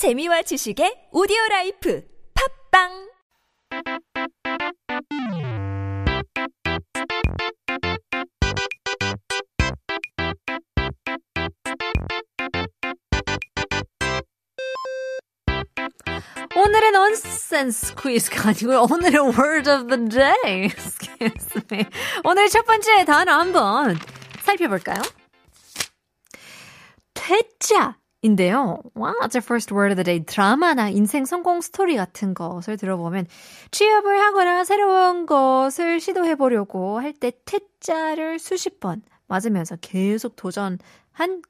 재미와 지식의 오디오 라이프 팝빵 오늘의 nonsense 퀴즈가 아니고요. 오늘의 word of the. 오늘 첫 번째 단어 한번 살펴볼까요? 퇴짜 인데요. Wow, that's the first word of the day. 드라마나 인생 성공 스토리 같은 것을 들어보면 취업을 하거나 새로운 것을 시도해보려고 할 때 퇴짜를 수십 번 맞으면서 계속 도전한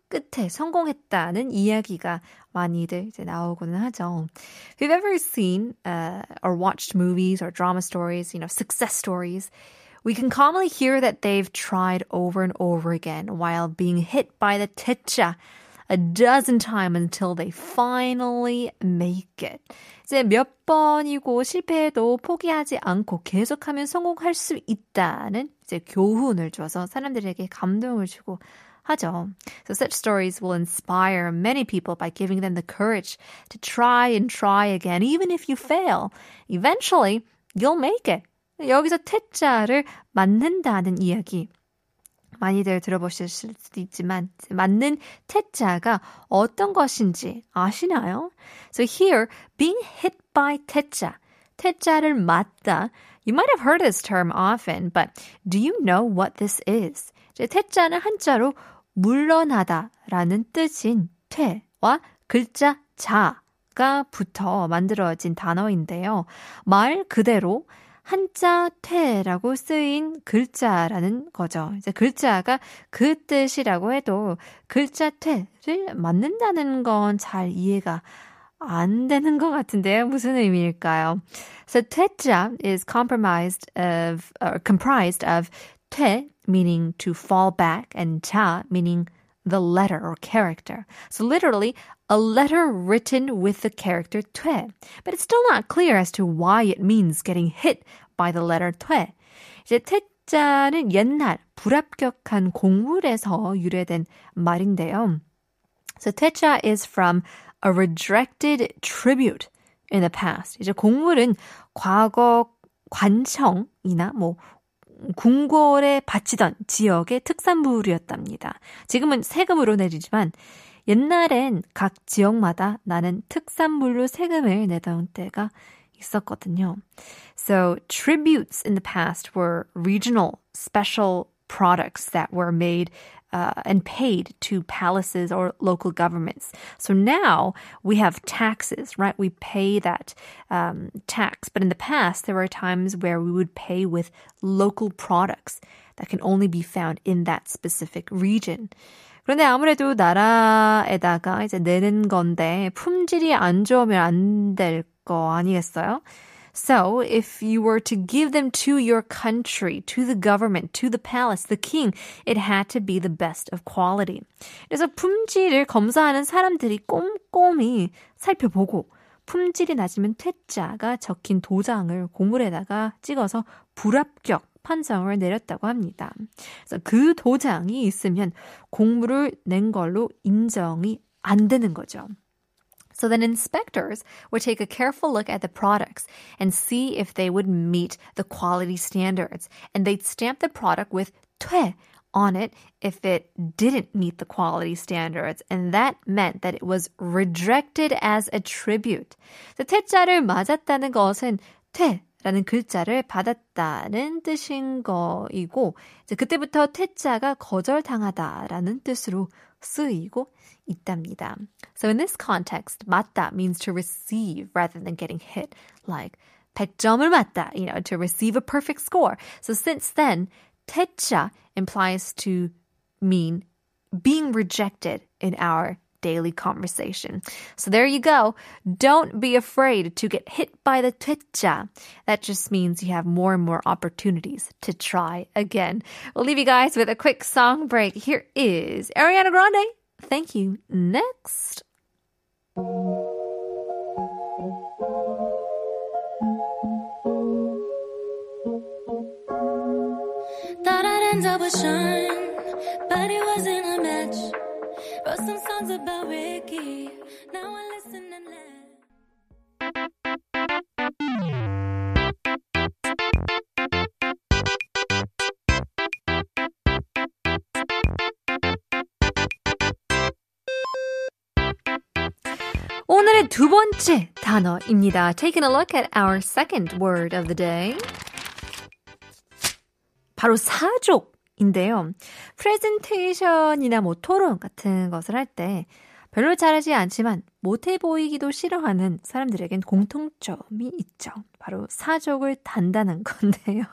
끝에 성공했다는 이야기가 많이들 이제 나오고는 하죠. If you've ever seen uh, or watched movies or drama stories, you know, success stories, we can commonly hear that they've tried over and over again while being hit by the techa a dozen times until they finally make it. 이제 몇 번이고 실패해도 포기하지 않고 계속하면 성공할 수 있다는 이제 교훈을 줘서 사람들에게 감동을 주고 하죠. So such stories will inspire many people by giving them the courage to try and try again, even if you fail. Eventually, you'll make it. 여기서 태자를 맞는다는 이야기. 많이들 들어보실 수도 있지만 맞는 태자가 어떤 것인지 아시나요? So here, being hit by 태자. 태자를 맞다. You might have heard this term often, but do you know what this is? 태자는 한자로 물러나다라는 뜻인 퇴와 글자 자가 붙어 만들어진 단어인데요. 말 그대로 한자 퇴라고 쓰인 글자라는 거죠. 이제 글자가 그 뜻이라고 해도 글자 퇴를 맞는다는 건 잘 이해가 안 되는 것 같은데요. 무슨 의미일까요? So 퇴자 is comprised of or comprised of 퇴 meaning to fall back and 자 meaning the letter or character. So literally a letter written with the character 퇴. But it's still not clear as to why it means getting hit by the letter 퇴. 이제 퇴자는 옛날 불합격한 공물에서 유래된 말인데요. So 퇴자 is from a rejected tribute in the past. 이제 공물은 과거 관청이나 뭐 궁궐에 바치던 지역의 특산물이었답니다. 지금은 세금으로 내리지만 옛날엔 각 지역마다 나는 특산물로 세금을 내던 때가 있었거든요. So tributes in the past were regional special products that were made uh, and paid to palaces or local governments. So now we have taxes, right? We pay that um, tax. But in the past, there were times where we would pay with local products that can only be found in that specific region. 그런데 아무래도 나라에다가 이제 내는 건데 품질이 안 좋으면 안 될 거 아니겠어요? So, if you were to give them to your country, to the government, to the palace, the king, it had to be the best of quality. 그래서 품질을 검사하는 사람들이 꼼꼼히 살펴보고 품질이 낮으면 퇴짜가 적힌 도장을 고물에다가 찍어서 불합격 판정을 내렸다고 합니다. 그래서 그 도장이 있으면 공물을 낸 걸로 인정이 안 되는 거죠. So then inspectors would take a careful look at the products and see if they would meet the quality standards. And they'd stamp the product with 퇴 on it if it didn't meet the quality standards. And that meant that it was rejected as a tribute. The 퇴짜를 맞았다는 것은 퇴 라는 글자를 받았다는 뜻인 거이고 그때부터 퇴짜가 거절당하다라는 뜻으로 쓰이고 있답니다. So in this context, 맞다 means to receive rather than getting hit. Like 100점을 맞다, you know, to receive a perfect score. So since then, 퇴짜 implies to mean being rejected in our daily conversation. So there you go. Don't be afraid to get hit by the 퇴짜. That just means you have more and more opportunities to try again. We'll leave you guys with a quick song break. Here is Ariana Grande. Thank you. Next. Thought I'd end up with Sean, 오늘의 두 번째 단어입니다. Taking a look at our second word of the day. 바로 사족 인데요. 프레젠테이션이나 뭐 토론 같은 것을 할 때 별로 잘하지 않지만 못해 보이기도 싫어하는 사람들에겐 공통점이 있죠. 바로 사족을 단다는 건데요.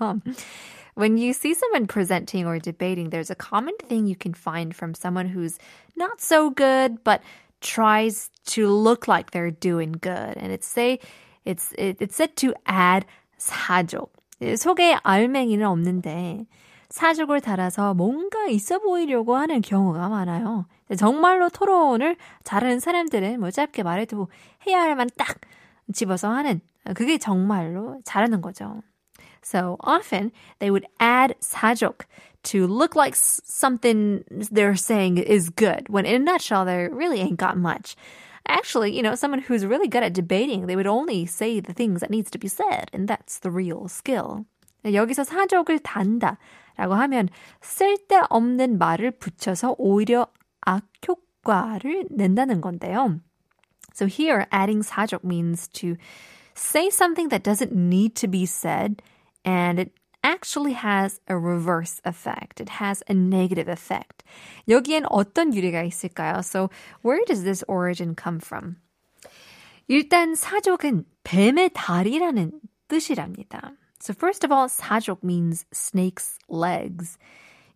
When you see someone presenting or debating, there's a common thing you can find from someone who's not so good, but tries to look like they're doing good. And it's say, it's, it, it's said to add 사족. 속에 알맹이는 없는데, 사족을 달아서 뭔가 있어 보이려고 하는 경우가 많아요. 정말로 토론을 잘하는 사람들은 뭐 짧게 말해도 뭐 해야 할 만 딱 집어서 하는 그게 정말로 잘하는 거죠. So often they would add 사족 to look like something they're saying is good when in a nutshell they really ain't got much. Actually, you know, someone who's really good at debating, they would only say the things that needs to be said and that's the real skill. 여기서 사족을 단다 라고 하면 쓸데없는 말을 붙여서 오히려 악효과를 낸다는 건데요. So here, adding 사족 means to say something that doesn't need to be said and it actually has a reverse effect. It has a negative effect. 여기엔 어떤 유래가 있을까요? So where does this origin come from? 일단 사족은 뱀의 다리라는 뜻이랍니다. So first of all, 사족 means snake's legs.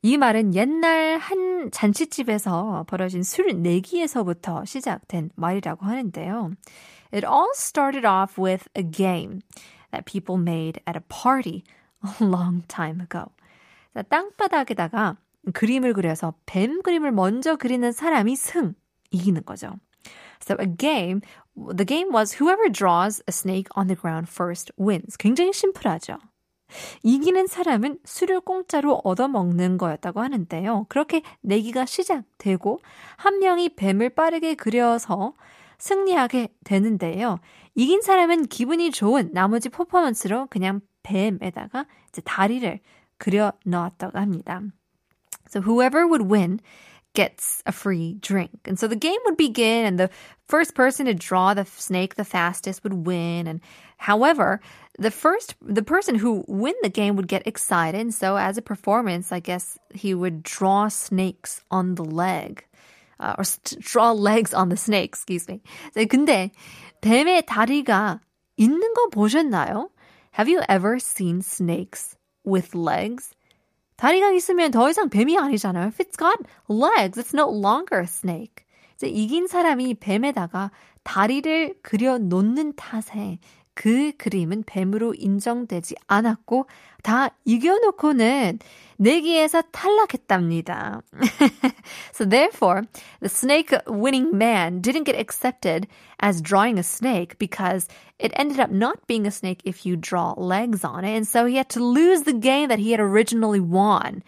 이 말은 옛날 한 잔치집에서 벌어진 술 내기에서부터 시작된 말이라고 하는데요. It all started off with a game that people made at a party a long time ago. 땅바닥에다가 그림을 그려서 뱀 그림을 먼저 그리는 사람이 승, 이기는 거죠. So a game, the game was whoever draws a snake on the ground first wins. 굉장히 심플하죠. 이기는 사람은 술을 공짜로 얻어먹는 거였다고 하는데요. 그렇게 내기가 시작되고 한 명이 뱀을 빠르게 그려서 승리하게 되는데요. 이긴 사람은 기분이 좋은 나머지 퍼포먼스로 그냥 뱀에다가 이제 다리를 그려 넣었다고 합니다. So whoever would win gets a free drink. And so the game would begin and the first person to draw the snake the fastest would win. And however, the first, the person who win the game would get excited. And so as a performance, I guess he would draw snakes on the leg. Uh, or st- draw legs on the snake, excuse me. 근데 뱀의 다리가 있는 거 보셨나요? Have you ever seen snakes with legs? 다리가 있으면 더 이상 뱀이 아니잖아요. If it's got legs, it's no longer a snake. 이제 이긴 사람이 뱀에다가 다리를 그려 놓는 탓에 그 그림은 뱀으로 인정되지 않았고 다 이겨놓고는 내기에서 탈락했답니다. so therefore, the snake winning man didn't get accepted as drawing a snake because it ended up not being a snake if you draw legs on it. And so he had to lose the game that he had originally won.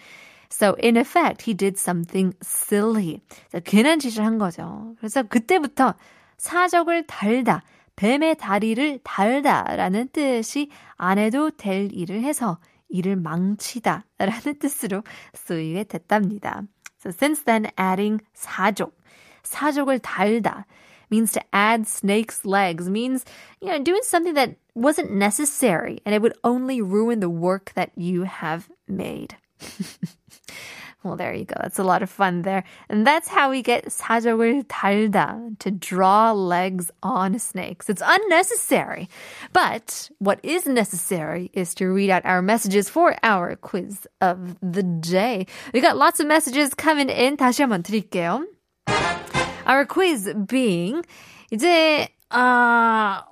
So in effect, he did something silly. 괜한 짓을 한 거죠. 그래서 그때부터 사적을 달다. 뱀의 다리를 달다라는 뜻이 안 해도 될 일을 해서 일을 망치다 라는 뜻으로 쓰이게 됐답니다. So since then, adding 사족, 사족을 달다 means to add snake's legs, means, you know, doing something that wasn't necessary and it would only ruin the work that you have made. Well, there you go. That's a lot of fun there. And that's how we get 사족을 달다, to draw legs on snakes. It's unnecessary. But what is necessary is to read out our messages for our quiz of the day. We got lots of messages coming in. 다시 한번 드릴게요. Our quiz being, 이제, 아,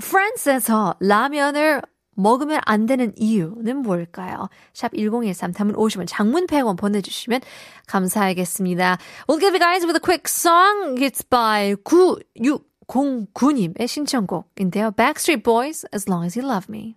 프랑스에서 라면을 먹으면 안 되는 이유는 뭘까요? 샵 1013, 담은 50원, 장문 100원 보내주시면 감사하겠습니다. We'll give you guys with a quick song. It's by 9609님의 신청곡인데요. Backstreet Boys, As Long As You Love Me.